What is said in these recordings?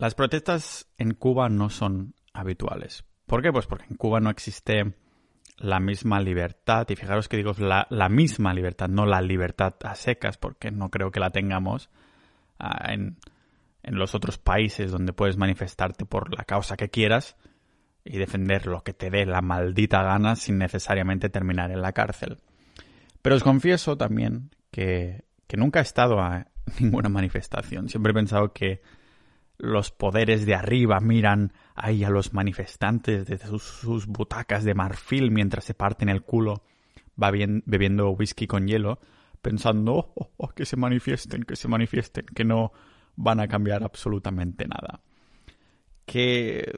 Las protestas en Cuba no son habituales. ¿Por qué? Pues porque en Cuba no existe la misma libertad. Y fijaros que digo la, misma libertad, no la libertad a secas, porque no creo que la tengamos ah, en, en los otros países donde puedes manifestarte por la causa que quieras y defender lo que te dé la maldita gana sin necesariamente terminar en la cárcel. Pero os confieso también que, que nunca he estado a ninguna manifestación. Siempre he pensado que los poderes de arriba miran ahí a los manifestantes desde sus, butacas de marfil mientras se parten el culo bebiendo whisky con hielo, pensando oh, oh, oh, que se manifiesten, que se manifiesten, que no van a cambiar absolutamente nada. Que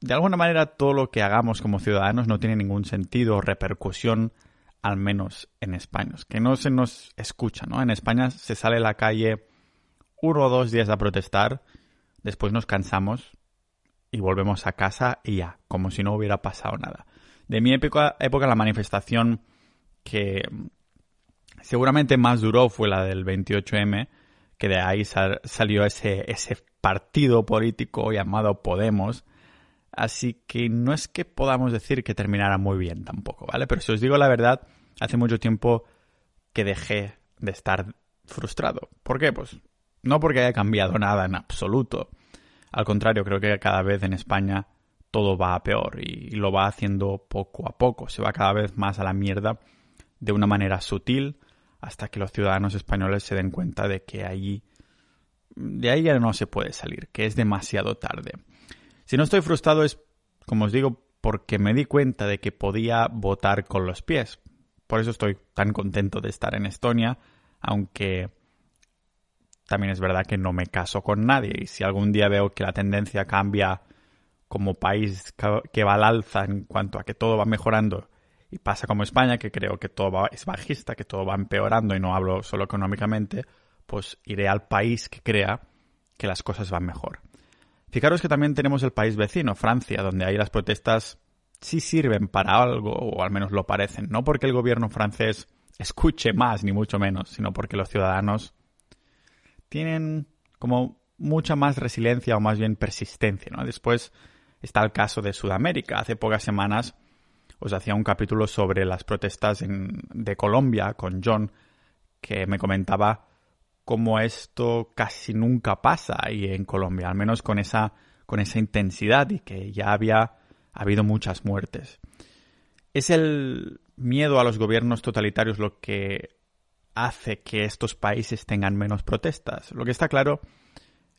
de alguna manera todo lo que hagamos como ciudadanos no tiene ningún sentido o repercusión, al menos en España. Que no se nos escucha, ¿no? En España se sale a la calle uno o dos días a protestar Después nos cansamos y volvemos a casa y ya, como si no hubiera pasado nada. De mi época, la manifestación que seguramente más duró fue la del 28M, que de ahí salió ese, ese partido político llamado Podemos. Así que no es que podamos decir que terminara muy bien tampoco, ¿vale? Pero si os digo la verdad, hace mucho tiempo que dejé de estar frustrado. ¿Por qué? Pues no porque haya cambiado nada en absoluto. Al contrario, creo que cada vez en España todo va a peor y lo va haciendo poco a poco. Se va cada vez más a la mierda de una manera sutil hasta que los ciudadanos españoles se den cuenta de que de ahí ya no se puede salir, que es demasiado tarde. Si no estoy frustrado es, como os digo, porque me di cuenta de que podía votar con los pies. Por eso estoy tan contento de estar en Estonia, aunque también es verdad que no me caso con nadie y si algún día veo que la tendencia cambia como país que va al alza en cuanto a que todo va mejorando y pasa como España, que creo que todo va, es bajista, que todo va empeorando y no hablo solo económicamente, pues iré al país que crea que las cosas van mejor. Fijaros que también tenemos el país vecino, Francia, donde ahí las protestas sí sirven para algo, o al menos lo parecen, no porque el gobierno francés escuche más, ni mucho menos, sino porque los ciudadanos tienen como mucha más resiliencia o más bien persistencia, ¿no? Después está el caso de Sudamérica. Hace pocas semanas os hacía un capítulo sobre las protestas de Colombia con John, que me comentaba cómo esto casi nunca pasa ahí en Colombia, al menos con esa, con esa intensidad y que ya había habido muchas muertes. Es el miedo a los gobiernos totalitarios lo que hace que estos países tengan menos protestas. Lo que está claro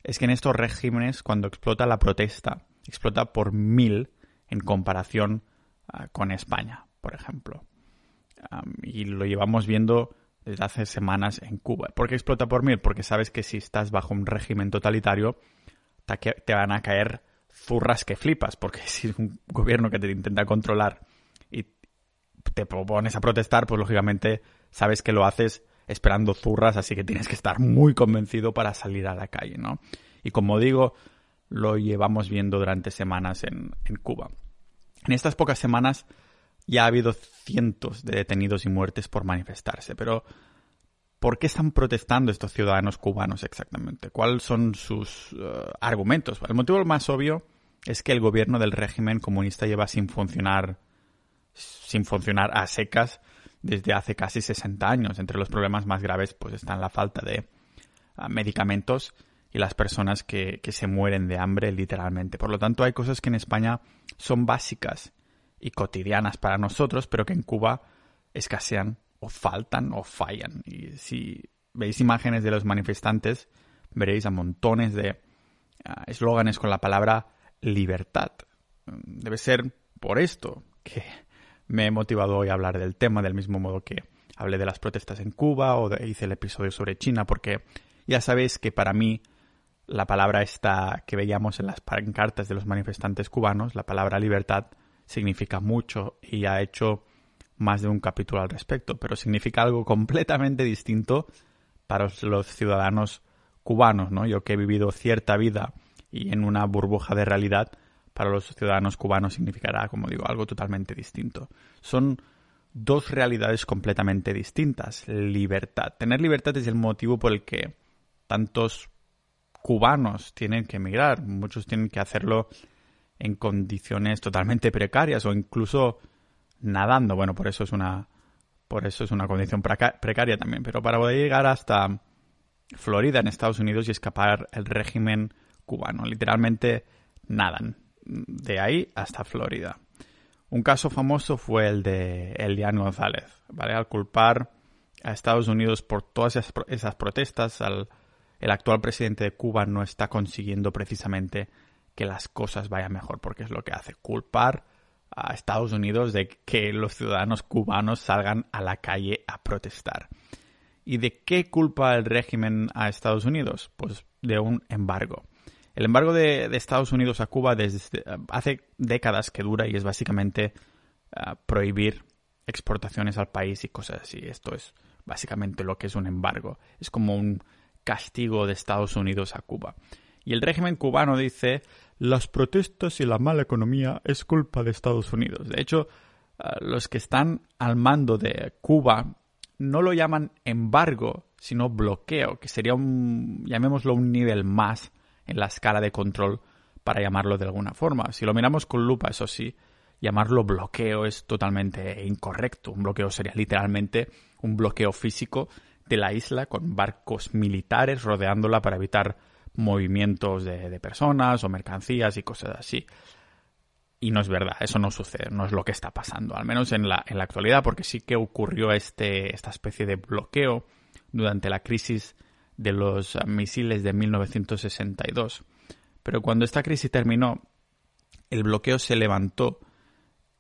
es que en estos regímenes, cuando explota la protesta, explota por mil en comparación ah, con España, por ejemplo. y lo llevamos viendo desde hace semanas en Cuba. ¿Por qué explota por mil? Porque sabes que si estás bajo un régimen totalitario, te van a caer zurras que flipas, porque si es un gobierno que te intenta controlar te propones a protestar, pues lógicamente sabes que lo haces esperando zurras, así que tienes que estar muy convencido para salir a la calle, ¿no? Y como digo, lo llevamos viendo durante semanas en, Cuba. En estas pocas semanas ya ha habido cientos de detenidos y muertes por manifestarse, pero ¿por qué están protestando estos ciudadanos cubanos exactamente? ¿Cuáles son sus eh, argumentos? El motivo más obvio es que el gobierno del régimen comunista lleva sin funcionar sin funcionar a secas desde hace casi 60 años. Entre los problemas más graves pues están la falta de ah, medicamentos y las personas que, se mueren de hambre literalmente. Por lo tanto, hay cosas que en España son básicas y cotidianas para nosotros, pero que en Cuba escasean o faltan o fallan. Y si veis imágenes de los manifestantes, veréis a montones de ah, eslóganes con la palabra libertad. Debe ser por esto que me he motivado hoy a hablar del tema del mismo modo que hablé de las protestas en Cuba o hice el episodio sobre China, porque ya sabéis que para mí la palabra esta que veíamos en las pancartas de los manifestantes cubanos, la palabra libertad, significa mucho y ha hecho más de un capítulo al respecto, pero significa algo completamente distinto para los ciudadanos cubanos, ¿no? Yo que he vivido cierta vida y en una burbuja de realidad, para los ciudadanos cubanos significará, como digo, algo totalmente distinto. Son dos realidades completamente distintas. Libertad. Tener libertad es el motivo por el que tantos cubanos tienen que emigrar. Muchos tienen que hacerlo en condiciones totalmente precarias o incluso nadando. Bueno, por eso es una, por eso es una condición precaria también. Pero para poder llegar hasta Florida en Estados Unidos y escapar el régimen cubano, literalmente nadan de ahí hasta Florida. Un caso famoso fue el de Elian González, ¿vale? Al culpar a Estados Unidos por todas esas, protestas, el actual presidente de Cuba no está consiguiendo precisamente que las cosas vayan mejor, porque es lo que hace, culpar a Estados Unidos de que los ciudadanos cubanos salgan a la calle a protestar. ¿Y de qué culpa el régimen a Estados Unidos? Pues de un embargo. El embargo de, Estados Unidos a Cuba desde hace décadas que dura y es básicamente ah, prohibir exportaciones al país y cosas así. Esto es básicamente lo que es un embargo. Es como un castigo de Estados Unidos a Cuba. Y el régimen cubano dice las protestas y la mala economía es culpa de Estados Unidos. De hecho, ah, los que están al mando de Cuba no lo llaman embargo, sino bloqueo, que sería un, llamémoslo un nivel más en la escala de control para llamarlo de alguna forma. Si lo miramos con lupa, eso sí, llamarlo bloqueo es totalmente incorrecto. Un bloqueo sería literalmente un bloqueo físico de la isla con barcos militares rodeándola para evitar movimientos de, personas o mercancías y cosas así. Y no es verdad, eso no sucede, no es lo que está pasando, al menos en la, en la actualidad, porque sí que ocurrió este, esta especie de bloqueo durante la crisis de los misiles de 1962. Pero cuando esta crisis terminó, el bloqueo se levantó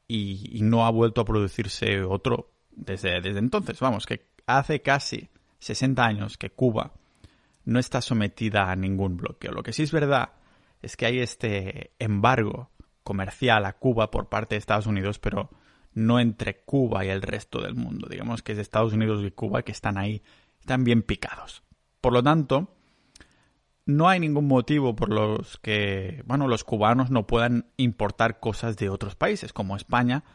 y, no ha vuelto a producirse otro desde, desde entonces. Vamos, que hace casi 60 años que Cuba no está sometida a ningún bloqueo. Lo que sí es verdad es que hay este embargo comercial a Cuba por parte de Estados Unidos, pero no entre Cuba y el resto del mundo. Digamos que es Estados Unidos y Cuba que están ahí, están bien picados. Por lo tanto, no hay ningún motivo por los que, bueno, los cubanos no puedan importar cosas de otros países, como España,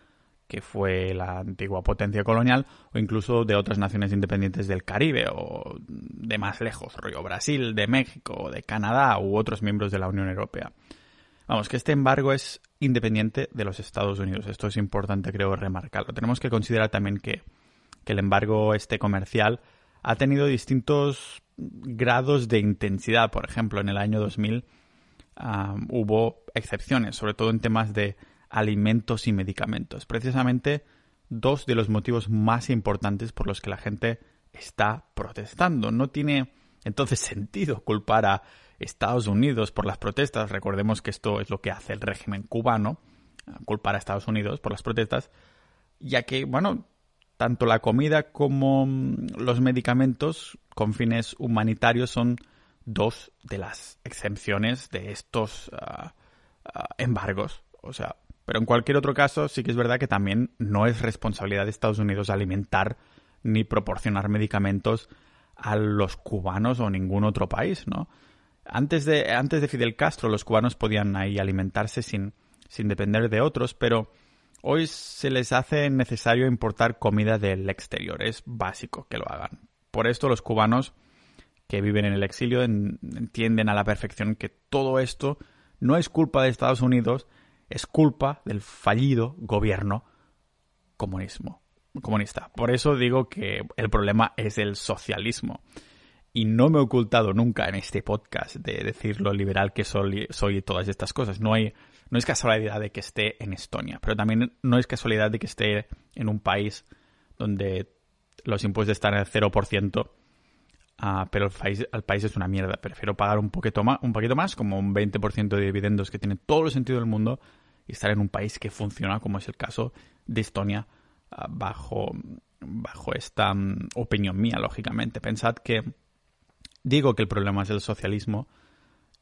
que fue la antigua potencia colonial, o incluso de otras naciones independientes del Caribe o de más lejos, rollo Brasil, de México, de Canadá u otros miembros de la Unión Europea. Vamos, que este embargo es independiente de los Estados Unidos. Esto es importante, creo, remarcarlo. Tenemos que considerar también que, que el embargo este comercial ha tenido distintos grados de intensidad. Por ejemplo, en el año 2000 hubo excepciones, sobre todo en temas de alimentos y medicamentos. Precisamente dos de los motivos más importantes por los que la gente está protestando. No tiene entonces sentido culpar a Estados Unidos por las protestas. Recordemos que esto es lo que hace el régimen cubano, culpar a Estados Unidos por las protestas, ya que, bueno, tanto la comida como mm, los medicamentos con fines humanitarios son dos de las excepciones de estos ah, embargos. O sea, pero en cualquier otro caso sí que es verdad que también no es responsabilidad de Estados Unidos alimentar ni proporcionar medicamentos a los cubanos o ningún otro país, ¿no? Antes de, antes de Fidel Castro los cubanos podían ahí alimentarse sin, sin depender de otros, pero Hoy se les hace necesario importar comida del exterior, es básico que lo hagan. Por esto los cubanos que viven en el exilio entienden a la perfección que todo esto no es culpa de Estados Unidos, es culpa del fallido gobierno comunismo, comunista. Por eso digo que el problema es el socialismo. Y no me he ocultado nunca en este podcast de decir lo liberal que soy, soy y todas estas cosas. No hay no es casualidad de que esté en Estonia, pero también no es casualidad de que esté en un país donde los impuestos están al 0%, ah, pero el país, país, es una mierda. Prefiero pagar un poquito, más, un poquito más, como un 20% de dividendos que tiene todo el sentido del mundo, y estar en un país que funciona, como es el caso de Estonia, ah, bajo, bajo esta mm, opinión mía, lógicamente. Pensad que digo que el problema es el socialismo,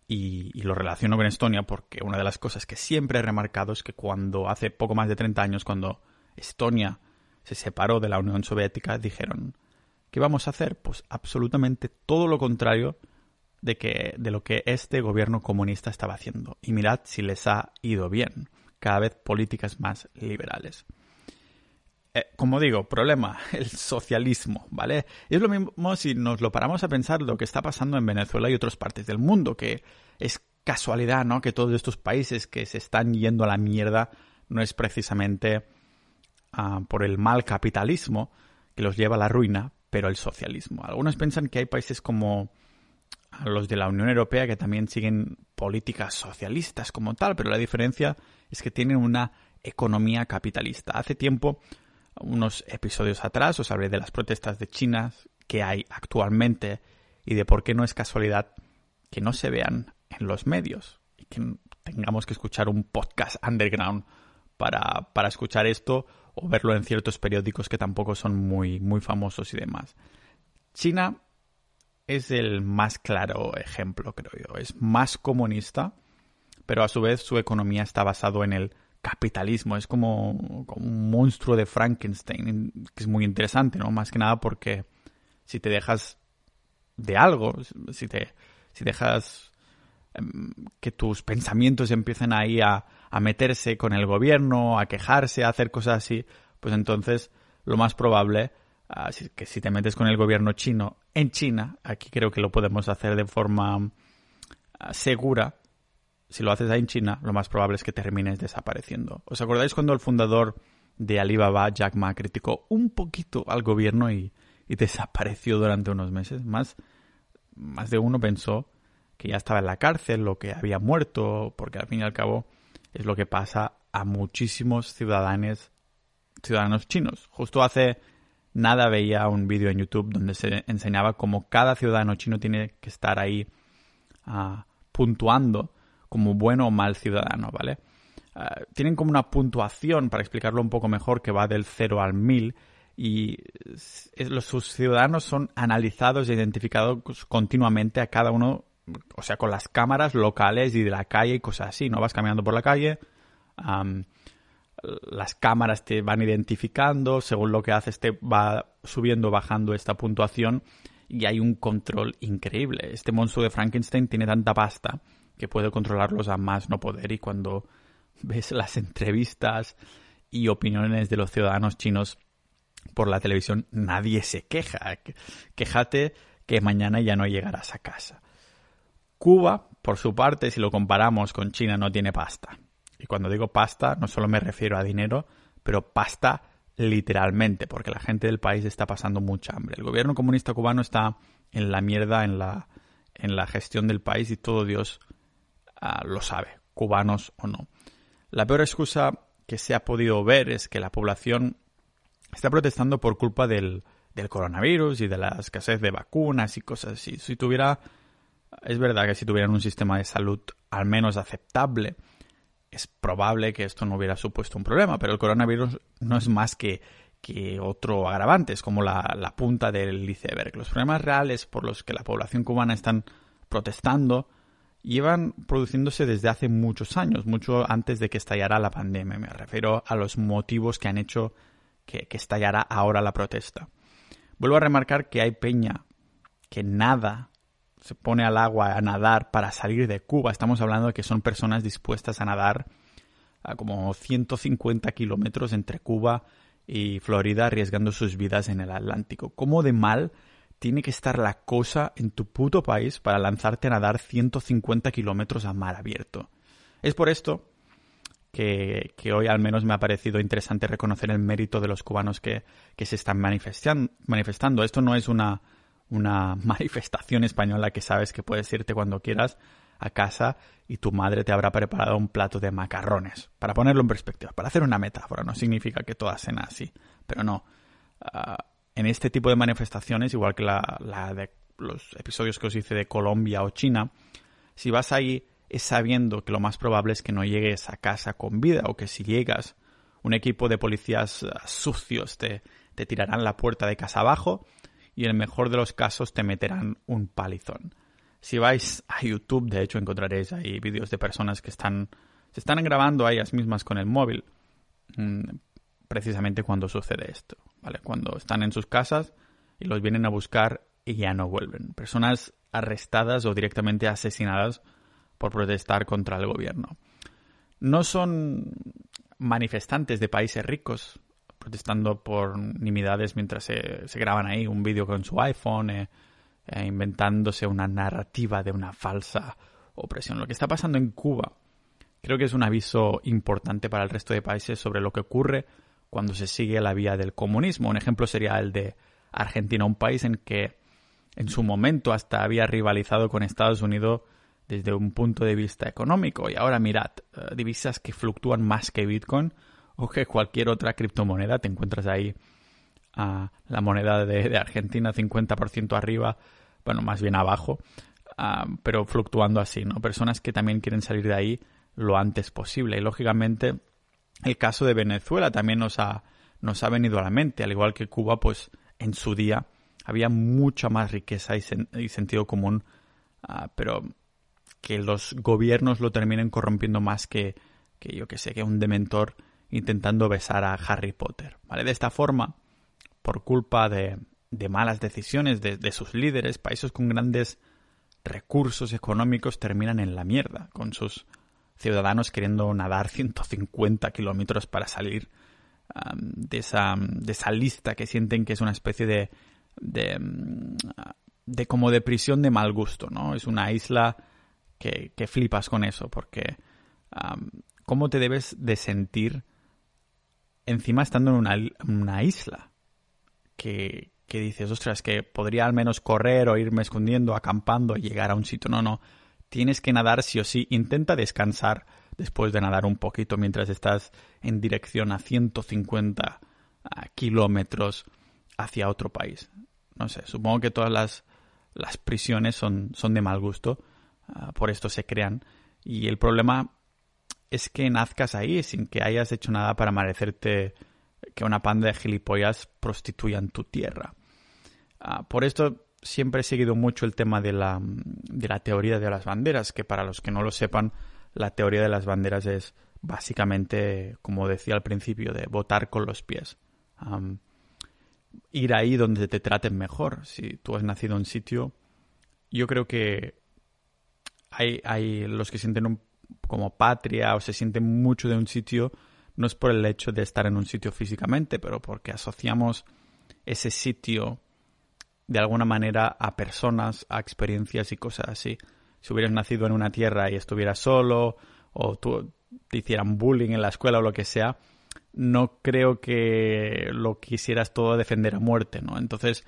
y, lo relaciono con Estonia porque una de las cosas que siempre he remarcado es que cuando hace poco más de 30 años, cuando Estonia se separó de la Unión Soviética, dijeron, ¿qué vamos a hacer? Pues absolutamente todo lo contrario de, que, de lo que este gobierno comunista estaba haciendo. Y mirad si les ha ido bien, cada vez políticas más liberales. Eh, como digo, problema, el socialismo, ¿vale? Y es lo mismo si nos lo paramos a pensar lo que está pasando en Venezuela y otras partes del mundo, que es casualidad, ¿no? Que todos estos países que se están yendo a la mierda no es precisamente ah, por el mal capitalismo que los lleva a la ruina, pero el socialismo. Algunos piensan que hay países como los de la Unión Europea que también siguen políticas socialistas como tal, pero la diferencia es que tienen una economía capitalista. Hace tiempo unos episodios atrás os hablé de las protestas de China que hay actualmente y de por qué no es casualidad que no se vean en los medios y que tengamos que escuchar un podcast underground para, para escuchar esto o verlo en ciertos periódicos que tampoco son muy, muy famosos y demás. China es el más claro ejemplo, creo yo. Es más comunista, pero a su vez su economía está basado en el capitalismo. Es como, un monstruo de Frankenstein, que es muy interesante, ¿no? Más que nada porque si te dejas de algo, si te si dejas em, que tus pensamientos empiecen ahí a, meterse con el gobierno, a quejarse, a hacer cosas así, pues entonces lo más probable es que si te metes con el gobierno chino en China, aquí creo que lo podemos hacer de forma ah, segura, si lo haces ahí en China, lo más probable es que termines desapareciendo. ¿Os acordáis cuando el fundador de Alibaba, Jack Ma, criticó un poquito al gobierno y, desapareció durante unos meses? Más, más de uno pensó que ya estaba en la cárcel o que había muerto, porque al fin y al cabo es lo que pasa a muchísimos ciudadanos, ciudadanos chinos. Justo hace nada veía un vídeo en YouTube donde se enseñaba cómo cada ciudadano chino tiene que estar ahí ah, puntuando como bueno o mal ciudadano, ¿vale? Ah, tienen como una puntuación, para explicarlo un poco mejor, que va del 0 al 1000 y los, sus ciudadanos son analizados e identificados continuamente a cada uno, o sea, con las cámaras locales y de la calle y cosas así, ¿no? Vas caminando por la calle, las cámaras te van identificando, según lo que haces te va subiendo o bajando esta puntuación y hay un control increíble. Este monstruo de Frankenstein tiene tanta pasta que puede controlarlos a más no poder y cuando ves las entrevistas y opiniones de los ciudadanos chinos por la televisión, nadie se queja. Quéjate que mañana ya no llegarás a casa. Cuba, por su parte, si lo comparamos con China, no tiene pasta. Y cuando digo pasta, no solo me refiero a dinero, pero pasta literalmente, porque la gente del país está pasando mucha hambre. El gobierno comunista cubano está en la mierda en la, en la gestión del país y todo Dios Ah, lo sabe, cubanos o no. La peor excusa que se ha podido ver es que la población está protestando por culpa del, del coronavirus y de la escasez de vacunas y cosas así. Si tuviera, es verdad que si tuvieran un sistema de salud al menos aceptable, es probable que esto no hubiera supuesto un problema, pero el coronavirus no es más que, que otro agravante, es como la, la punta del iceberg. Los problemas reales por los que la población cubana están protestando llevan produciéndose desde hace muchos años, mucho antes de que estallara la pandemia. Me refiero a los motivos que han hecho que, estallara ahora la protesta. Vuelvo a remarcar que hay peña que nada se pone al agua a nadar para salir de Cuba. Estamos hablando de que son personas dispuestas a nadar a como 150 kilómetros entre Cuba y Florida arriesgando sus vidas en el Atlántico. ¿Cómo de mal tiene que estar la cosa en tu puto país para lanzarte a nadar 150 kilómetros a mar abierto. Es por esto que, hoy al menos me ha parecido interesante reconocer el mérito de los cubanos que, se están manifestando. Esto no es una, manifestación española que sabes que puedes irte cuando quieras a casa y tu madre te habrá preparado un plato de macarrones. Para ponerlo en perspectiva, para hacer una metáfora, no significa que todas sean así, pero no. Ah, en este tipo de manifestaciones, igual que la, de los episodios que os hice de Colombia o China, si vas ahí es sabiendo que lo más probable es que no llegues a casa con vida o que si llegas, un equipo de policías eh, sucios te, te tirarán la puerta de casa abajo y en el mejor de los casos te meterán un palizón. Si vais a YouTube, de hecho, encontraréis ahí vídeos de personas que están, se están grabando a ellas mismas con el móvil, mm, precisamente cuando sucede esto. Cuando están en sus casas y los vienen a buscar y ya no vuelven. Personas arrestadas o directamente asesinadas por protestar contra el gobierno. No son manifestantes de países ricos. protestando por nimiedades mientras se, graban ahí un vídeo con su iPhone, eh, eh, inventándose una narrativa de una falsa opresión. Lo que está pasando en Cuba creo que es un aviso importante para el resto de países sobre lo que ocurre cuando se sigue la vía del comunismo. Un ejemplo sería el de Argentina, un país en que en su momento hasta había rivalizado con Estados Unidos desde un punto de vista económico. Y ahora mirad, eh, divisas que fluctúan más que Bitcoin o que cualquier otra criptomoneda. Te encuentras ahí la moneda de, Argentina 50% arriba, bueno, más bien abajo, ah, pero fluctuando así, ¿no? Personas que también quieren salir de ahí lo antes posible. Y lógicamente el caso de Venezuela también nos ha, nos ha venido a la mente, al igual que Cuba, pues en su día había mucha más riqueza y, sentido común, ah, pero que los gobiernos lo terminen corrompiendo más que, que yo que sé, que un dementor intentando besar a Harry Potter. ¿vale? De esta forma, por culpa de, de malas decisiones de, de, sus líderes, países con grandes recursos económicos terminan en la mierda, con sus ciudadanos queriendo nadar 150 kilómetros para salir de, esa, de esa lista que sienten que es una especie de, de, como de prisión de mal gusto, ¿no? Es una isla que, que flipas con eso, porque ¿cómo te debes de sentir encima estando en una, una isla? Que, que dices, ostras, que podría al menos correr o irme escondiendo, acampando y llegar a un sitio. No, no. Tienes que nadar sí o sí. Intenta descansar después de nadar un poquito mientras estás en dirección a 150 kilómetros hacia otro país. No sé, supongo que todas las, las prisiones son, son de mal gusto, ah, por esto se crean. Y el problema es que nazcas ahí sin que hayas hecho nada para merecerte que una panda de gilipollas prostituyan tu tierra. Ah, por esto siempre he seguido mucho el tema de la, de la teoría de las banderas, que para los que no lo sepan, la teoría de las banderas es básicamente, como decía al principio, de votar con los pies. ir ahí donde te traten mejor. Si tú has nacido en un sitio, yo creo que hay, hay los que sienten como patria o se sienten mucho de un sitio, no es por el hecho de estar en un sitio físicamente, pero porque asociamos ese sitio de alguna manera a personas, a experiencias y cosas así si hubieras nacido en una tierra y estuvieras solo o tú, te hicieran bullying en la escuela o lo que sea, no creo que lo quisieras todo defender a muerte, ¿no? Entonces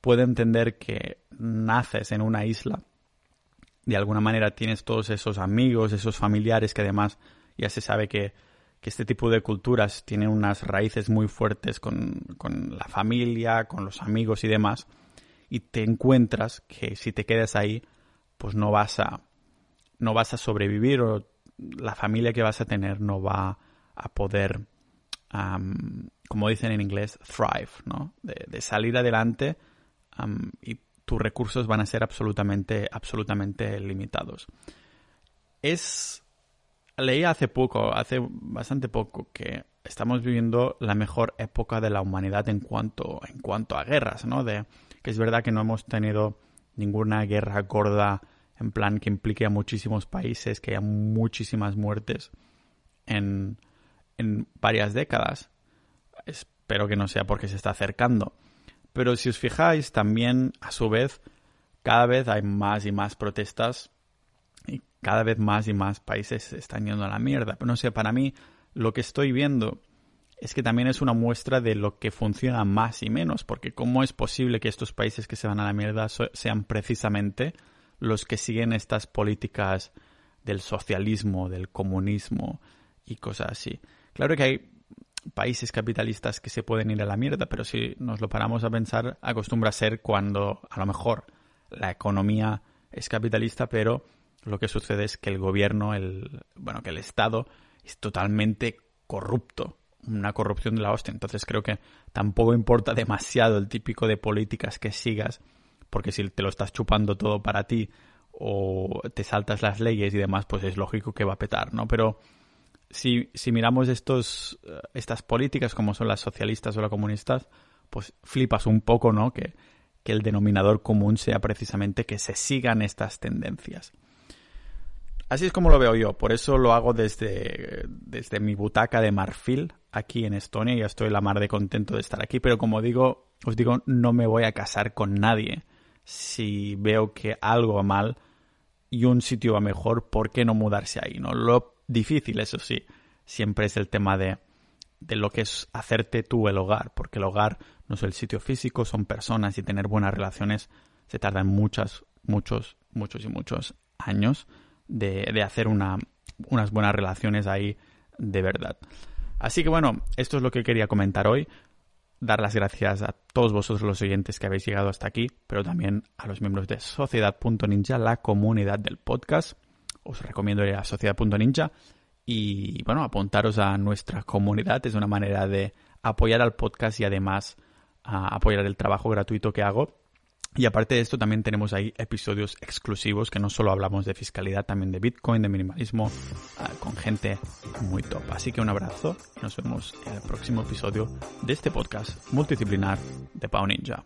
puedo entender que naces en una isla, de alguna manera tienes todos esos amigos, esos familiares que además ya se sabe que, que este tipo de culturas tienen unas raíces muy fuertes con, con la familia, con los amigos y demás, y te encuentras que si te quedas ahí, pues no vas a no vas a sobrevivir o la familia que vas a tener no va a poder como dicen en inglés thrive no de, salir adelante y tus recursos van a ser absolutamente absolutamente limitados. Es leí hace poco hace bastante poco que estamos viviendo la mejor época de la humanidad en cuanto en cuanto a guerras no de que es verdad que no hemos tenido ninguna guerra gorda en plan que implique a muchísimos países, que haya muchísimas muertes en, en varias décadas. Espero que no sea porque se está acercando. Pero si os fijáis, también a su vez, cada vez hay más y más protestas y cada vez más y más países se están yendo a la mierda. Pero no sé, para mí lo que estoy viendo es que también es una muestra de lo que funciona más y menos, porque cómo es posible que estos países que se van a la mierda sean precisamente los que siguen estas políticas del socialismo, del comunismo y cosas así. Claro que hay países capitalistas que se pueden ir a la mierda, pero si nos lo paramos a pensar, acostumbra a ser cuando a lo mejor la economía es capitalista, pero lo que sucede es que el gobierno, el bueno, que el Estado es totalmente corrupto, una corrupción de la hostia. Entonces creo que tampoco importa demasiado el típico de políticas que sigas porque si te lo estás chupando todo para ti o te saltas las leyes y demás, pues es lógico que va a petar, ¿no? Pero si, si miramos estos, eh, estas políticas como son las socialistas o las comunistas, pues flipas un poco, ¿no? Que, que el denominador común sea precisamente que se sigan estas tendencias. Así es como lo veo yo, por eso lo hago desde, desde mi butaca de marfil, aquí en Estonia, ya estoy la mar de contento de estar aquí, pero como digo, os digo, no me voy a casar con nadie. Si veo que algo va mal y un sitio va mejor, ¿por qué no mudarse ahí? ¿no? Lo difícil, eso sí, siempre es el tema de, de lo que es hacerte tú el hogar, porque el hogar no es el sitio físico, son personas y tener buenas relaciones se tardan muchas, muchos, muchos y muchos años de, hacer una, unas buenas relaciones ahí de verdad. Así que bueno, esto es lo que quería comentar hoy. Dar las gracias a todos vosotros los oyentes que habéis llegado hasta aquí, pero también a los miembros de Sociedad.ninja, la comunidad del podcast. Os recomiendo ir a Sociedad.ninja y bueno, apuntaros a nuestra comunidad. Es una manera de apoyar al podcast y además apoyar el trabajo gratuito que hago y aparte de esto, también tenemos ahí episodios exclusivos que no solo hablamos de fiscalidad, también de Bitcoin, de minimalismo, ah, con gente muy top. Así que un abrazo y nos vemos en el próximo episodio de este podcast multidisciplinar de Pau Ninja.